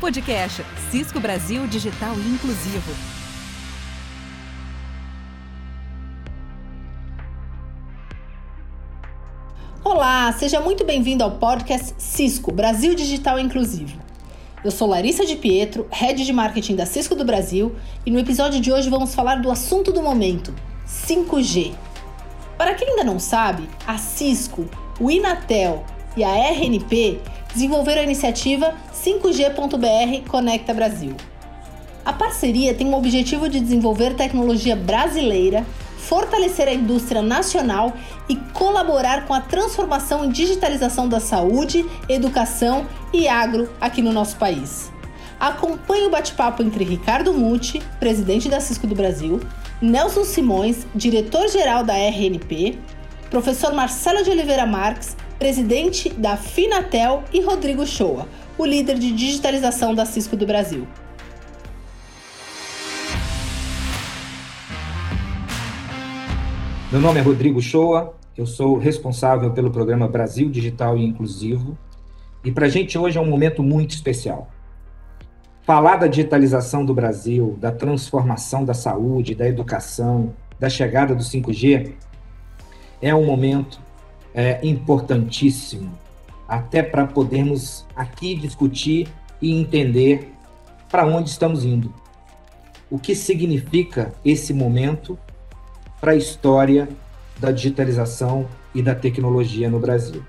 Podcast Cisco Brasil Digital Inclusivo. Olá, seja muito bem-vindo ao podcast Cisco Brasil Digital Inclusivo. Eu sou Larissa de Pietro, head de marketing da Cisco do Brasil, e no episódio de hoje vamos falar do assunto do momento: 5G. Para quem ainda não sabe, a Cisco, o Inatel e a RNP desenvolveram a iniciativa 5G.br Conecta Brasil. A parceria tem o objetivo de desenvolver tecnologia brasileira, fortalecer a indústria nacional e colaborar com a transformação e digitalização da saúde, educação e agro aqui no nosso país. Acompanhe o bate-papo entre Ricardo Muti, presidente da Cisco do Brasil, Nelson Simões, diretor-geral da RNP, professor Marcelo de Oliveira Marques, presidente da Finatel, e Rodrigo Shoa, o líder de digitalização da Cisco do Brasil. Meu nome é Rodrigo Shoa, eu sou responsável pelo programa Brasil Digital e Inclusivo, e para a gente hoje é um momento muito especial. Falar da digitalização do Brasil, da transformação da saúde, da educação, da chegada do 5G, é um momento é, importantíssimo, até para podermos aqui discutir e entender para onde estamos indo. O que significa esse momento para a história da digitalização e da tecnologia no Brasil.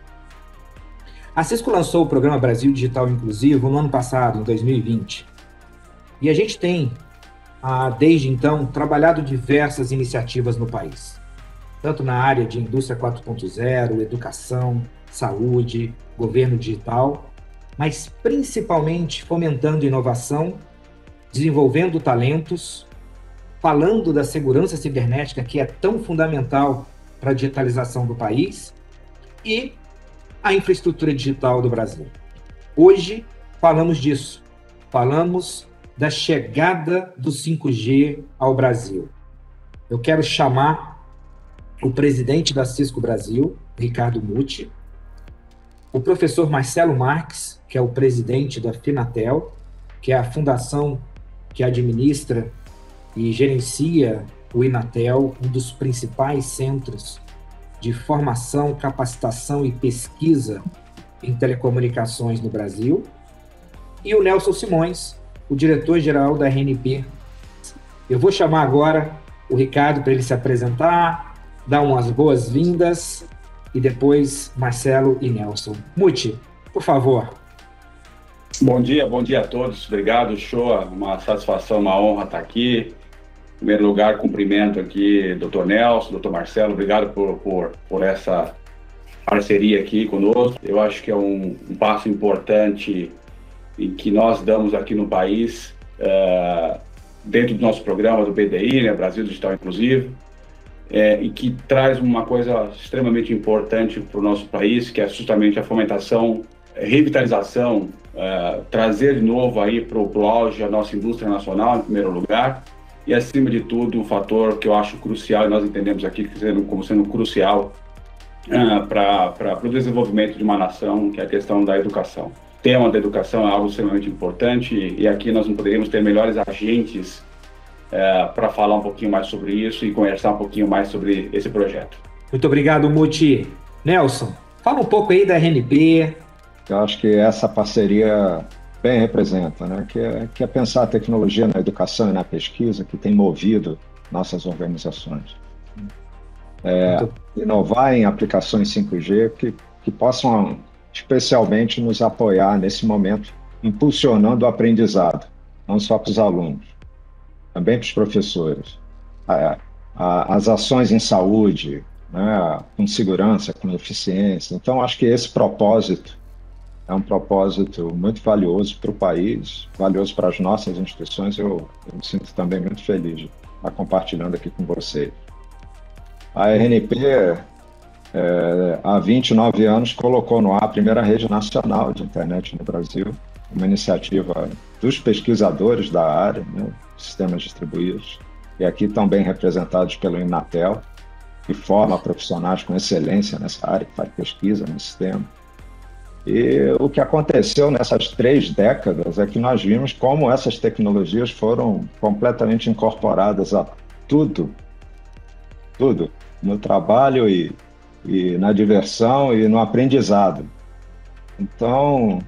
A Cisco lançou o programa Brasil Digital Inclusivo no ano passado, em 2020. E a gente tem, ah, desde então, trabalhado diversas iniciativas no país tanto na área de indústria 4.0, educação, saúde, governo digital, mas principalmente fomentando inovação, desenvolvendo talentos, falando da segurança cibernética, que é tão fundamental para a digitalização do país, e a infraestrutura digital do Brasil. Hoje falamos disso, falamos da chegada do 5G ao Brasil. Eu quero chamar o presidente da Cisco Brasil, Ricardo Muti, o professor Marcelo Marques, que é o presidente da Finatel, que é a fundação que administra e gerencia o Inatel, um dos principais centros de formação, capacitação e pesquisa em telecomunicações no Brasil, e o Nelson Simões, o diretor-geral da RNP. Eu vou chamar agora o Ricardo para ele se apresentar, dar umas boas-vindas e depois Marcelo e Nelson. Muti, por favor. Bom dia, bom dia a todos. Obrigado, Shoa. Uma satisfação, uma honra estar aqui. Em primeiro lugar, cumprimento aqui doutor Nelson, doutor Marcelo. Obrigado por, por, por essa parceria aqui conosco. Eu acho que é um, um passo importante em que nós damos aqui no país, uh, dentro do nosso programa do BDI, né, Brasil Digital Inclusivo, é, e que traz uma coisa extremamente importante para o nosso país, que é justamente a fomentação, revitalização, é, trazer de novo aí para o auge a nossa indústria nacional, em primeiro lugar, e acima de tudo, um fator que eu acho crucial, e nós entendemos aqui como sendo crucial é, para o desenvolvimento de uma nação, que é a questão da educação. O tema da educação é algo extremamente importante e aqui nós não poderíamos ter melhores agentes é, para falar um pouquinho mais sobre isso e conversar um pouquinho mais sobre esse projeto. Muito obrigado, Muti. Nelson, fala um pouco aí da RNP. Eu acho que essa parceria bem representa, né? que, é, que é pensar a tecnologia na educação e na pesquisa que tem movido nossas organizações. É, inovar em aplicações 5G que, que possam especialmente nos apoiar nesse momento, impulsionando o aprendizado, não só para os alunos, também para os professores. A, a, as ações em saúde, né, com segurança, com eficiência. Então, acho que esse propósito é um propósito muito valioso para o país, valioso para as nossas instituições. Eu, eu me sinto também muito feliz de estar compartilhando aqui com vocês. A RNP, é, há 29 anos, colocou no ar a primeira rede nacional de internet no Brasil, uma iniciativa dos pesquisadores da área, né, sistemas distribuídos, e aqui bem representados pelo Inatel, que forma profissionais com excelência nessa área, que faz pesquisa no sistema. E o que aconteceu nessas três décadas é que nós vimos como essas tecnologias foram completamente incorporadas a tudo, tudo, no trabalho e, e na diversão e no aprendizado. Então,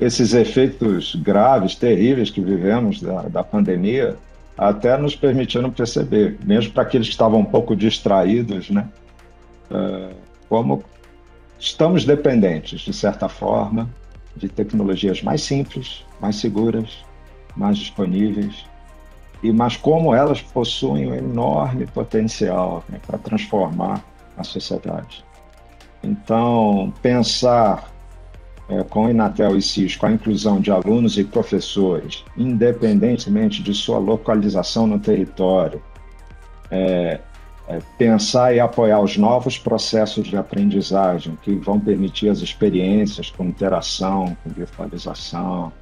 esses efeitos graves, terríveis que vivemos da, da pandemia, até nos permitiram perceber, mesmo para aqueles que estavam um pouco distraídos, né? Uh, como estamos dependentes, de certa forma, de tecnologias mais simples, mais seguras, mais disponíveis, e mas como elas possuem um enorme potencial né, para transformar a sociedade. Então, pensar é, com Inatel e Cisco a inclusão de alunos e professores, independentemente de sua localização no território, é, é, pensar e apoiar os novos processos de aprendizagem que vão permitir as experiências com interação, com virtualização,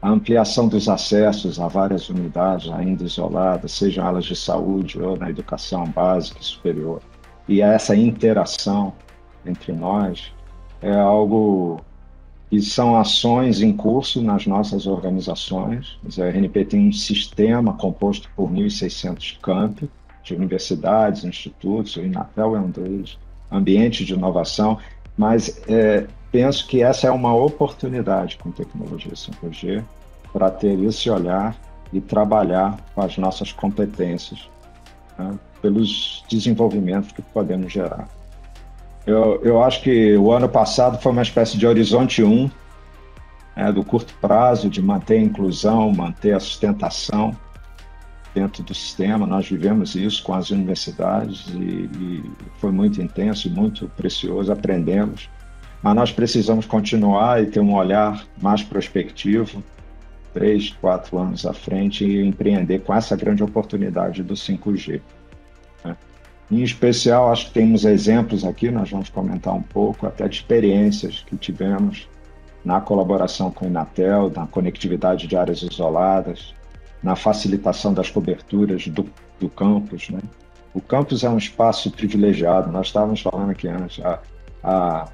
a ampliação dos acessos a várias unidades ainda isoladas, sejam elas de saúde ou na educação básica e superior, e essa interação entre nós é algo que são ações em curso nas nossas organizações. A RNP tem um sistema composto por 1.600 campi, de universidades, institutos, o Inatel é um deles, ambiente de inovação, mas é, penso que essa é uma oportunidade com tecnologia 5G para ter esse olhar e trabalhar com as nossas competências né, pelos desenvolvimentos que podemos gerar. Eu, eu acho que o ano passado foi uma espécie de horizonte 1, né, do curto prazo, de manter a inclusão, manter a sustentação, dentro do sistema. Nós vivemos isso com as universidades e, e foi muito intenso, muito precioso, aprendemos. Mas nós precisamos continuar e ter um olhar mais prospectivo, três, quatro anos à frente e empreender com essa grande oportunidade do 5G. Em especial, acho que temos exemplos aqui, nós vamos comentar um pouco, até de experiências que tivemos na colaboração com o Inatel, na conectividade de áreas isoladas, na facilitação das coberturas do, do campus. Né? O campus é um espaço privilegiado, nós estávamos falando aqui antes, a, a,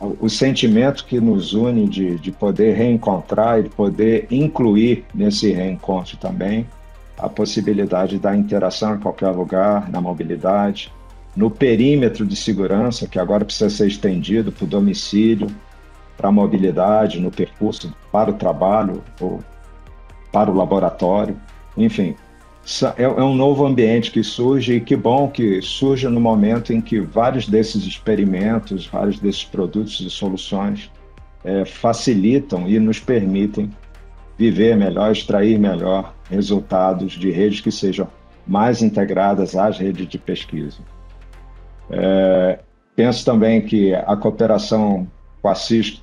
o sentimento que nos une de, de poder reencontrar e de poder incluir nesse reencontro também a possibilidade da interação em qualquer lugar, na mobilidade, no perímetro de segurança, que agora precisa ser estendido para o domicílio, para a mobilidade, no percurso para o trabalho ou para o laboratório, enfim. É, é um novo ambiente que surge e que bom que surge no momento em que vários desses experimentos, vários desses produtos e soluções é, facilitam e nos permitem viver melhor, extrair melhor resultados de redes que sejam mais integradas às redes de pesquisa. É, penso também que a cooperação com a CISC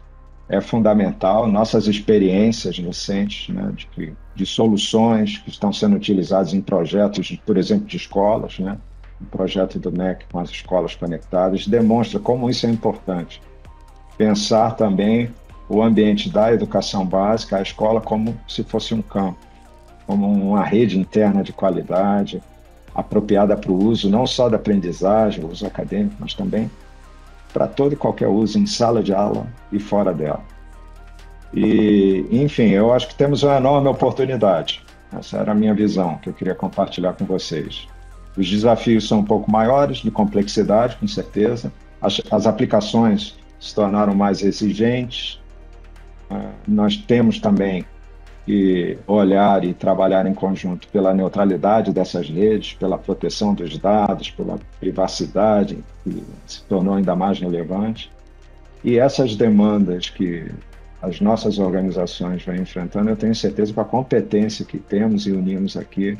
é fundamental. Nossas experiências recentes né, de, de, soluções que estão sendo utilizadas em projetos, por exemplo, de escolas, né, o projeto do MEC com as escolas conectadas, demonstra como isso é importante. Pensar também o ambiente da educação básica, a escola, como se fosse um campo, como uma rede interna de qualidade, apropriada para o uso não só da aprendizagem, o uso acadêmico, mas também para todo e qualquer uso em sala de aula e fora dela. E, enfim, eu acho que temos uma enorme oportunidade. Essa era a minha visão que eu queria compartilhar com vocês. Os desafios são um pouco maiores, de complexidade, com certeza. As, as aplicações se tornaram mais exigentes. Nós temos também que olhar e trabalhar em conjunto pela neutralidade dessas redes, pela proteção dos dados, pela privacidade, que se tornou ainda mais relevante. E essas demandas que as nossas organizações vêm enfrentando, eu tenho certeza que a competência que temos e unimos aqui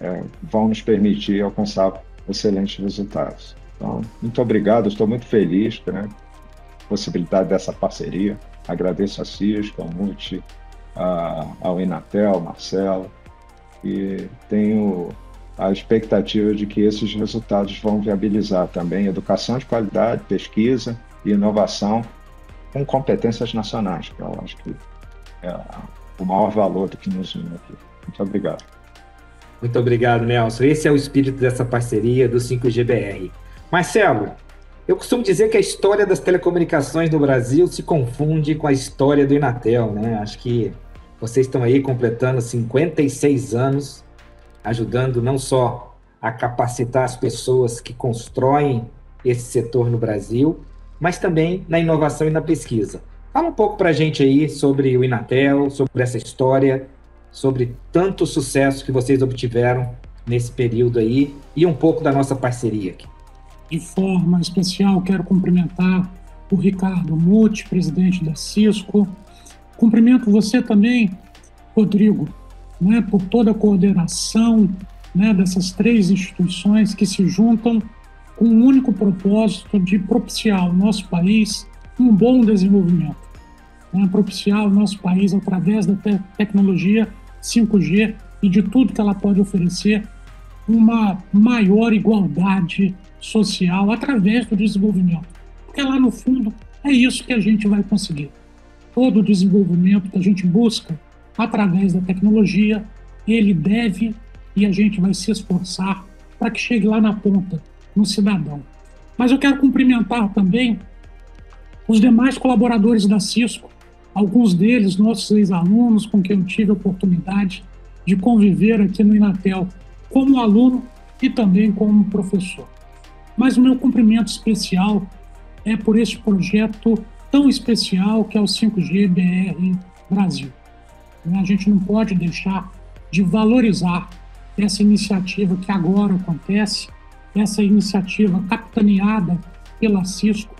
é, vão nos permitir alcançar excelentes resultados. Então, muito obrigado, estou muito feliz pela né, possibilidade dessa parceria. Agradeço a Cisco, ao Multi, a, ao Inatel, Marcelo, e tenho a expectativa de que esses resultados vão viabilizar também educação de qualidade, pesquisa e inovação com competências nacionais, que eu acho que é o maior valor do que nos une aqui. Muito obrigado. Muito obrigado, Nelson. Esse é o espírito dessa parceria do 5GBR. Marcelo, Eu costumo dizer que a história das telecomunicações no Brasil se confunde com a história do Inatel, né? Acho que vocês estão aí completando 56 anos, ajudando não só a capacitar as pessoas que constroem esse setor no Brasil, mas também na inovação e na pesquisa. Fala um pouco para a gente aí sobre o Inatel, sobre essa história, sobre tanto sucesso que vocês obtiveram nesse período aí e um pouco da nossa parceria aqui. De forma especial, quero cumprimentar o Ricardo Muti, presidente da Cisco. Cumprimento você também, Rodrigo, né, por toda a coordenação né, dessas três instituições que se juntam com o um único propósito de propiciar ao nosso país um bom desenvolvimento né, propiciar o nosso país através da te tecnologia 5G e de tudo que ela pode oferecer uma maior igualdade social através do desenvolvimento. Porque lá no fundo é isso que a gente vai conseguir. Todo o desenvolvimento que a gente busca através da tecnologia, ele deve e a gente vai se esforçar para que chegue lá na ponta, no cidadão. Mas eu quero cumprimentar também os demais colaboradores da Cisco, alguns deles nossos ex-alunos com quem eu tive a oportunidade de conviver aqui no Inatel como aluno e também como professor. Mas o meu cumprimento especial é por este projeto tão especial que é o 5G BR Brasil. A gente não pode deixar de valorizar essa iniciativa que agora acontece, essa iniciativa capitaneada pela Cisco,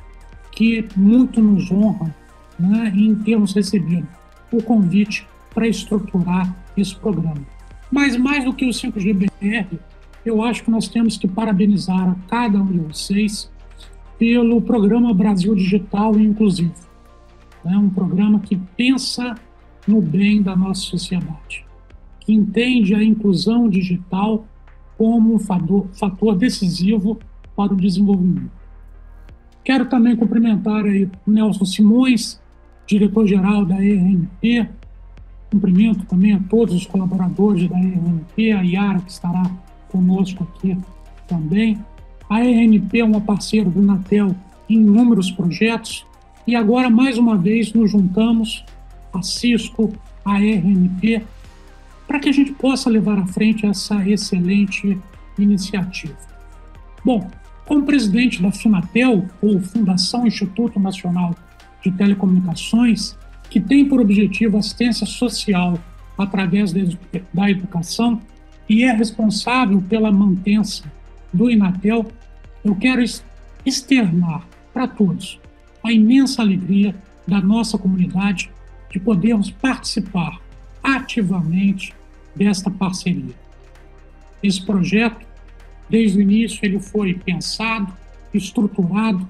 que muito nos honra né, em termos recebidos o convite para estruturar esse programa. Mas mais do que o 5GBR, eu acho que nós temos que parabenizar a cada um de vocês pelo programa Brasil Digital e Inclusivo. É um programa que pensa no bem da nossa sociedade, que entende a inclusão digital como um fator, fator decisivo para o desenvolvimento. Quero também cumprimentar aí o Nelson Simões, diretor-geral da ERNP. Cumprimento também a todos os colaboradores da ERNP, a Yara, que estará conosco aqui também. A ERNP é uma parceira do Natel em inúmeros projetos e agora, mais uma vez, nos juntamos, a Cisco, a ERNP, para que a gente possa levar à frente essa excelente iniciativa. Bom, como presidente da Finatel, ou Fundação Instituto Nacional de telecomunicações que tem por objetivo assistência social através da educação e é responsável pela mantença do Inatel, eu quero externar para todos a imensa alegria da nossa comunidade de podermos participar ativamente desta parceria. Esse projeto, desde o início, ele foi pensado, estruturado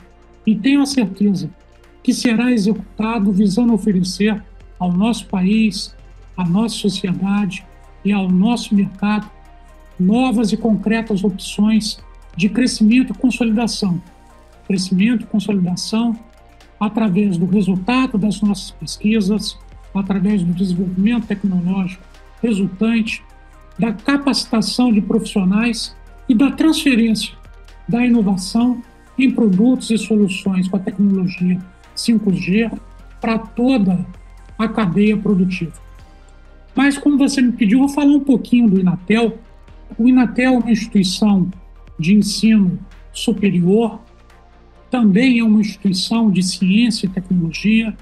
e tenho a certeza que será executado visando oferecer ao nosso país, à nossa sociedade e ao nosso mercado novas e concretas opções de crescimento e consolidação. Crescimento e consolidação através do resultado das nossas pesquisas, através do desenvolvimento tecnológico resultante, da capacitação de profissionais e da transferência da inovação em produtos e soluções com a tecnologia 5G para toda a cadeia produtiva. Mas, como você me pediu, vou falar um pouquinho do Inatel. O Inatel é uma instituição de ensino superior, também é uma instituição de ciência e tecnologia,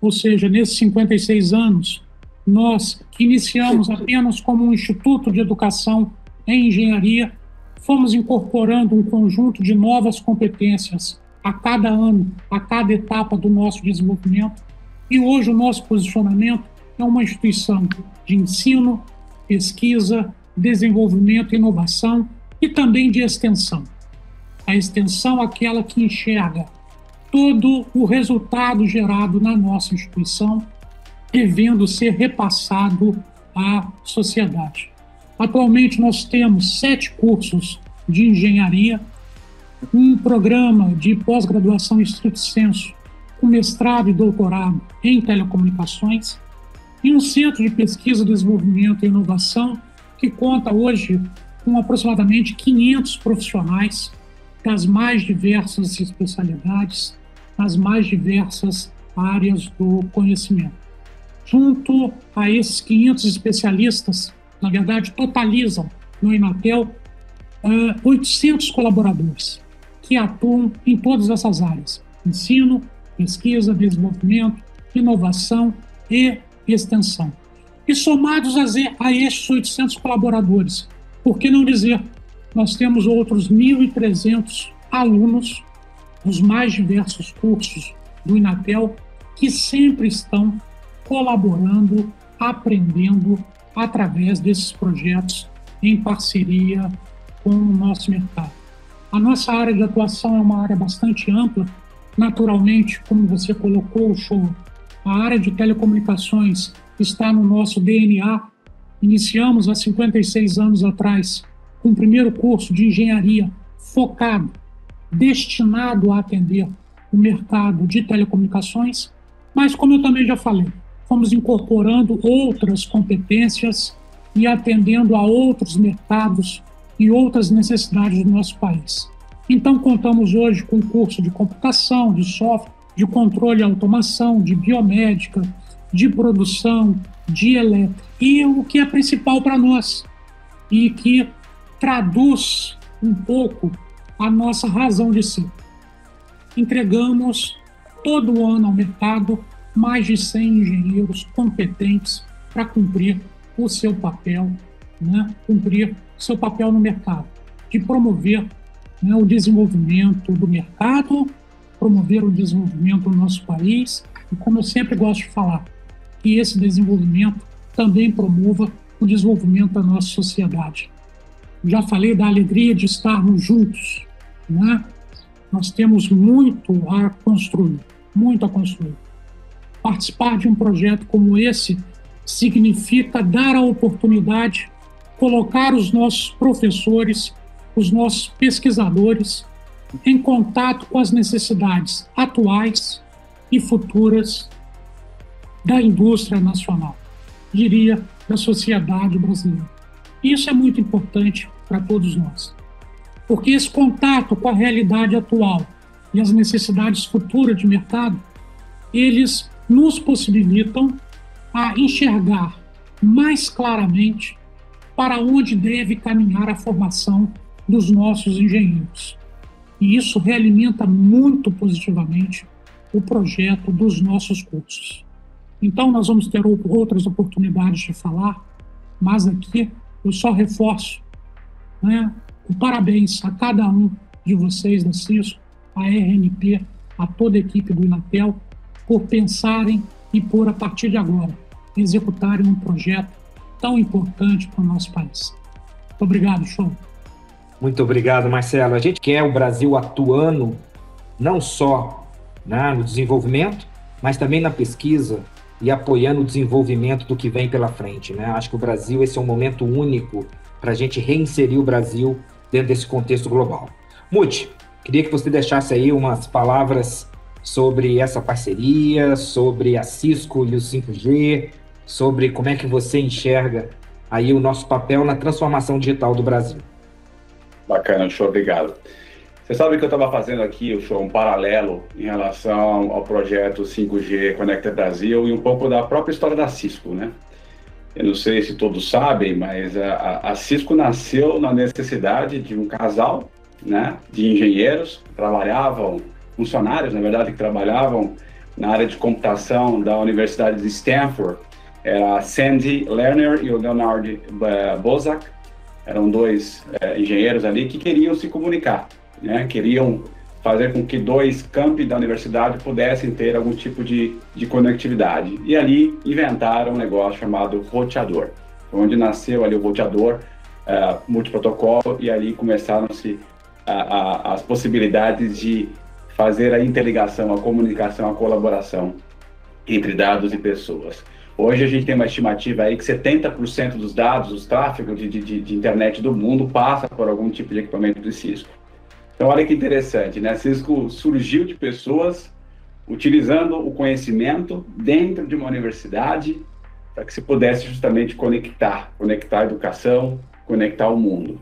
ou seja, nesses 56 anos, nós iniciamos apenas como um instituto de educação em engenharia, fomos incorporando um conjunto de novas competências a cada ano, a cada etapa do nosso desenvolvimento. E hoje o nosso posicionamento é uma instituição de ensino, pesquisa, desenvolvimento, inovação e também de extensão. A extensão é aquela que enxerga todo o resultado gerado na nossa instituição devendo ser repassado à sociedade. Atualmente nós temos sete cursos de engenharia um programa de pós-graduação em estrito senso, com mestrado e doutorado em telecomunicações, e um centro de pesquisa, desenvolvimento e inovação que conta hoje com aproximadamente 500 profissionais das mais diversas especialidades, nas mais diversas áreas do conhecimento. Junto a esses 500 especialistas, na verdade, totalizam no Inatel uh, 800 colaboradores que atuam em todas essas áreas: ensino, pesquisa, desenvolvimento, inovação e extensão. E somados a estes 800 colaboradores, por que não dizer, nós temos outros 1.300 alunos dos mais diversos cursos do Inatel que sempre estão colaborando, aprendendo através desses projetos em parceria com o nosso mercado. A nossa área de atuação é uma área bastante ampla, naturalmente, como você colocou, show, a área de telecomunicações está no nosso DNA. Iniciamos há 56 anos atrás o primeiro curso de engenharia focado, destinado a atender o mercado de telecomunicações, mas como eu também já falei, fomos incorporando outras competências e atendendo a outros mercados e outras necessidades do nosso país. Então, contamos hoje com curso de computação, de software, de controle e automação, de biomédica, de produção, de elétrica. E o que é principal para nós e que traduz um pouco a nossa razão de ser. Entregamos todo ano ao mercado mais de 100 engenheiros competentes para cumprir o seu papel, né? cumprir seu papel no mercado, de promover né, o desenvolvimento do mercado, promover o desenvolvimento do nosso país e, como eu sempre gosto de falar, que esse desenvolvimento também promova o desenvolvimento da nossa sociedade. Já falei da alegria de estarmos juntos, né? Nós temos muito a construir, muito a construir. Participar de um projeto como esse significa dar a oportunidade, colocar os nossos professores, os nossos pesquisadores em contato com as necessidades atuais e futuras da indústria nacional, diria, da sociedade brasileira. Isso é muito importante para todos nós, porque esse contato com a realidade atual e as necessidades futuras de mercado, eles nos possibilitam a enxergar mais claramente para onde deve caminhar a formação dos nossos engenheiros. E isso realimenta muito positivamente o projeto dos nossos cursos. Então, nós vamos ter outras oportunidades de falar, mas aqui eu só reforço né, o parabéns a cada um de vocês da a RNP, a toda a equipe do Inatel, por pensarem e por, a partir de agora, executarem um projeto tão importante para o nosso país. Muito obrigado, show. Muito obrigado, Marcelo. A gente quer o Brasil atuando não só né, no desenvolvimento, mas também na pesquisa, e apoiando o desenvolvimento do que vem pela frente. Né? Acho que o Brasil, esse é um momento único para a gente reinserir o Brasil dentro desse contexto global. Muti, queria que você deixasse aí umas palavras sobre essa parceria, sobre a Cisco e o 5G, sobre como é que você enxerga aí o nosso papel na transformação digital do Brasil. Bacana, show, obrigado. Você sabe que eu estava fazendo aqui o show um paralelo em relação ao projeto 5G Conecta Brasil e um pouco da própria história da Cisco, né? Eu não sei se todos sabem, mas a, a Cisco nasceu na necessidade de um casal, né, de engenheiros trabalhavam, funcionários, na verdade, que trabalhavam na área de computação da Universidade de Stanford. Era Sandy Lerner e o Leonard eh, Bozak. Eram dois é, engenheiros ali que queriam se comunicar né, queriam fazer com que dois campi da universidade pudessem ter algum tipo de, de conectividade. E ali inventaram um negócio chamado roteador, onde nasceu ali o roteador uh, multiprotocolo e ali começaram-se as possibilidades de fazer a interligação, a comunicação, a colaboração entre dados e pessoas. Hoje a gente tem uma estimativa aí que 70% dos dados, os tráfegos de, de, de internet do mundo passa por algum tipo de equipamento de Cisco. Então, olha que interessante, né? Cisco surgiu de pessoas utilizando o conhecimento dentro de uma universidade para que se pudesse justamente conectar, conectar a educação, conectar o mundo.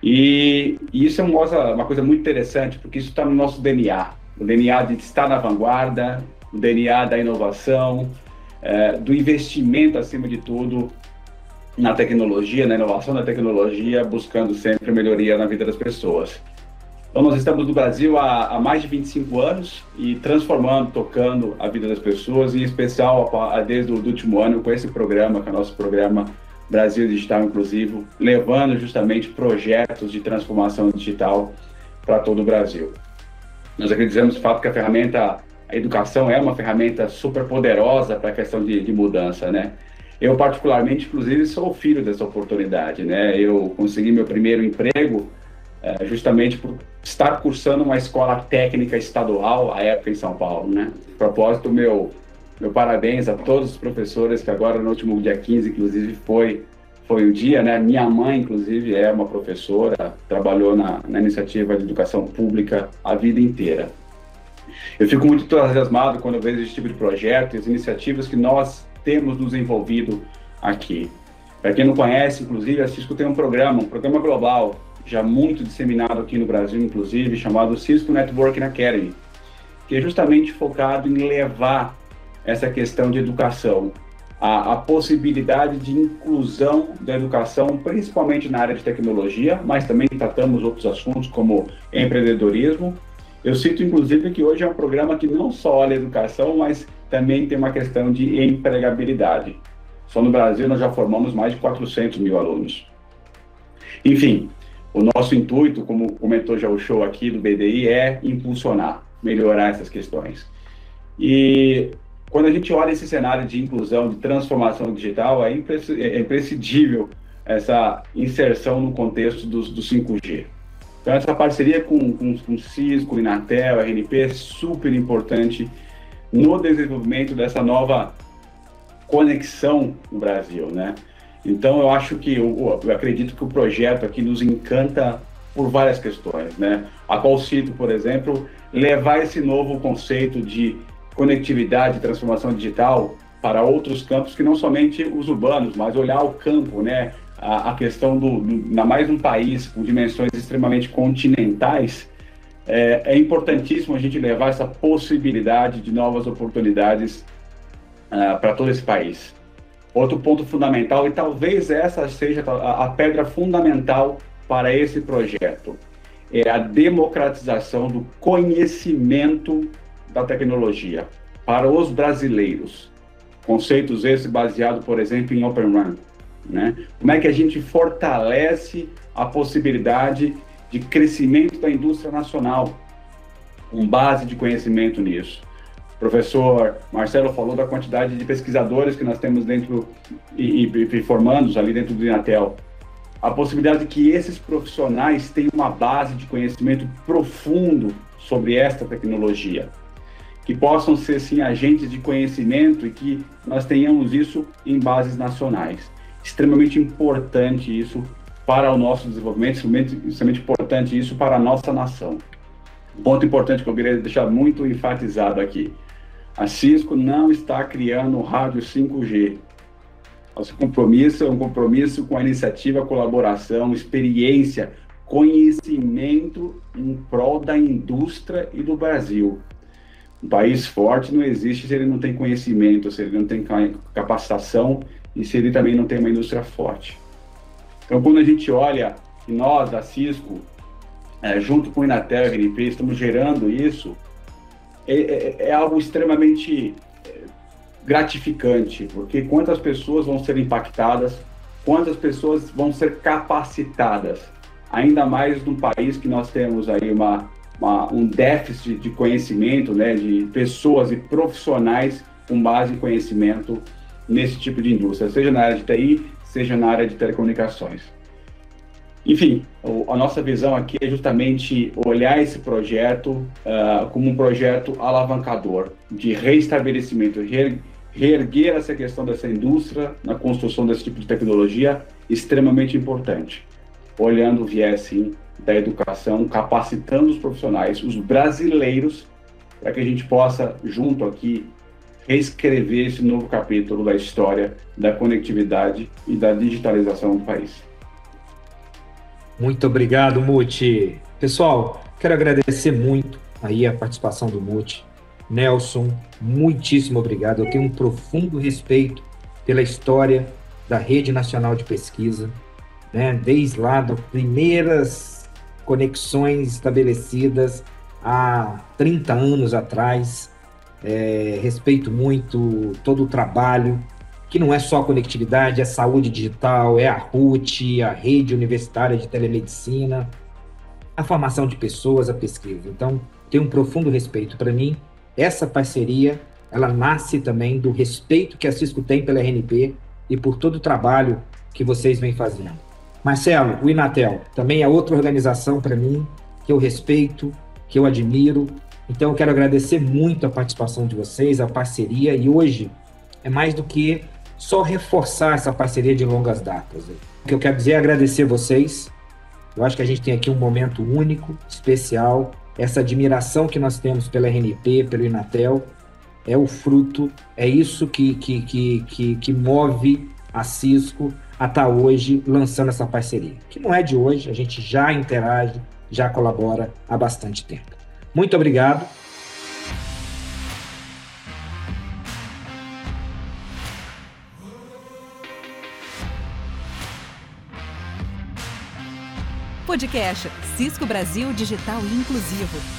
E, e isso é uma, uma coisa muito interessante, porque isso está no nosso DNA. O DNA de estar na vanguarda, o DNA da inovação, é, do investimento, acima de tudo, na tecnologia, na inovação da tecnologia, buscando sempre melhoria na vida das pessoas. Então, nós estamos no Brasil há, há, mais de 25 anos e transformando, tocando a vida das pessoas, em especial a, a, desde o último ano com esse programa, que é o nosso programa Brasil Digital Inclusivo, levando justamente projetos de transformação digital para todo o Brasil. Nós acreditamos, de fato, que a ferramenta, a educação é uma ferramenta super poderosa para a questão de, de mudança, né? Eu, particularmente, inclusive, sou filho dessa oportunidade, né? Eu consegui meu primeiro emprego é, justamente por estar cursando uma escola técnica estadual, à época em São Paulo, né? A propósito, meu, meu parabéns a todos os professores, que agora no último dia 15, inclusive, foi, foi o dia, né? Minha mãe, inclusive, é uma professora, trabalhou na, na iniciativa de educação pública a vida inteira. Eu fico muito entusiasmado quando eu vejo esse tipo de projeto e as iniciativas que nós temos nos envolvido aqui. Para quem não conhece, inclusive, a Cisco tem um programa, um programa global, já muito disseminado aqui no Brasil, inclusive, chamado Cisco Networking Academy, que é justamente focado em levar essa questão de educação, a, a, possibilidade de inclusão da educação, principalmente na área de tecnologia, mas também tratamos outros assuntos como empreendedorismo. Eu cito, inclusive, que hoje é um programa que não só olha educação, mas também tem uma questão de empregabilidade. Só no Brasil nós já formamos mais de 400 mil alunos. Enfim, o nosso intuito, como comentou já o show aqui do BDI, é impulsionar, melhorar essas questões. E quando a gente olha esse cenário de inclusão, de transformação digital, é, é imprescindível essa inserção no contexto do, do 5G. Então, essa parceria com, com, com Cisco, Inatel, RNP é super importante no desenvolvimento dessa nova conexão no Brasil, né? Então, eu acho que, eu, eu acredito que o projeto aqui nos encanta por várias questões, né? A qual cito, por exemplo, levar esse novo conceito de conectividade e transformação digital para outros campos que não somente os urbanos, mas olhar o campo, né? A, a questão do, ainda mais um país com dimensões extremamente continentais, é, é importantíssimo a gente levar essa possibilidade de novas oportunidades uh, para todo esse país. Outro ponto fundamental, e talvez essa seja a, a pedra fundamental para esse projeto, é a democratização do conhecimento da tecnologia para os brasileiros. Conceitos esses baseados, por exemplo, em Open Run. Né? Como é que a gente fortalece a possibilidade de crescimento da indústria nacional, com base de conhecimento nisso? O professor Marcelo falou da quantidade de pesquisadores que nós temos dentro e, e, e formandos ali dentro do Inatel. A possibilidade de que esses profissionais tenham uma base de conhecimento profundo sobre esta tecnologia, que possam ser sim agentes de conhecimento e que nós tenhamos isso em bases nacionais. Extremamente importante isso para o nosso desenvolvimento, extremamente, extremamente importante isso para a nossa nação. ponto importante que eu queria deixar muito enfatizado aqui. A Cisco não está criando rádio 5G. Nosso compromisso é um compromisso com a iniciativa, colaboração, experiência, conhecimento em prol da indústria e do Brasil. Um país forte não existe se ele não tem conhecimento, se ele não tem capacitação e se ele também não tem uma indústria forte. Então, quando a gente olha nós, da Cisco, é, junto com o Inatel e a GNP, estamos gerando isso, é, é, é algo extremamente é, gratificante, porque quantas pessoas vão ser impactadas, quantas pessoas vão ser capacitadas, ainda mais num país que nós temos aí uma, uma, um déficit de conhecimento, né, de pessoas e profissionais com base em conhecimento nesse tipo de indústria, seja na área de TI, seja na área de telecomunicações. Enfim, a nossa visão aqui é justamente olhar esse projeto uh, como um projeto alavancador de reestabelecimento, reerguer essa questão dessa indústria na construção desse tipo de tecnologia extremamente importante. Olhando o viés, sim, da educação, capacitando os profissionais, os brasileiros, para que a gente possa, junto aqui, reescrever esse novo capítulo da história da conectividade e da digitalização do país. Muito obrigado, Muti. Pessoal, quero agradecer muito aí a participação do Muti. Nelson, muitíssimo obrigado. Eu tenho um profundo respeito pela história da Rede Nacional de Pesquisa, né? desde lá das primeiras conexões estabelecidas há 30 anos atrás. É, respeito muito todo o trabalho, que não é só conectividade, é saúde digital, é a RUT, a rede universitária de telemedicina, a formação de pessoas, a pesquisa. Então, tenho um profundo respeito. Para mim, essa parceria, ela nasce também do respeito que a Cisco tem pela RNP e por todo o trabalho que vocês vêm fazendo. Marcelo, o Inatel também é outra organização para mim que eu respeito, que eu admiro. Então eu quero agradecer muito a participação de vocês, a parceria e hoje é mais do que só reforçar essa parceria de longas datas. O que eu quero dizer é agradecer vocês. Eu acho que a gente tem aqui um momento único, especial. Essa admiração que nós temos pela RNP, pelo Inatel, é o fruto, é isso que, que, que, que, que move a Cisco a estar tá hoje lançando essa parceria. Que não é de hoje, a gente já interage, já colabora há bastante tempo. Muito obrigado. Podcast Cisco Brasil Digital Inclusivo.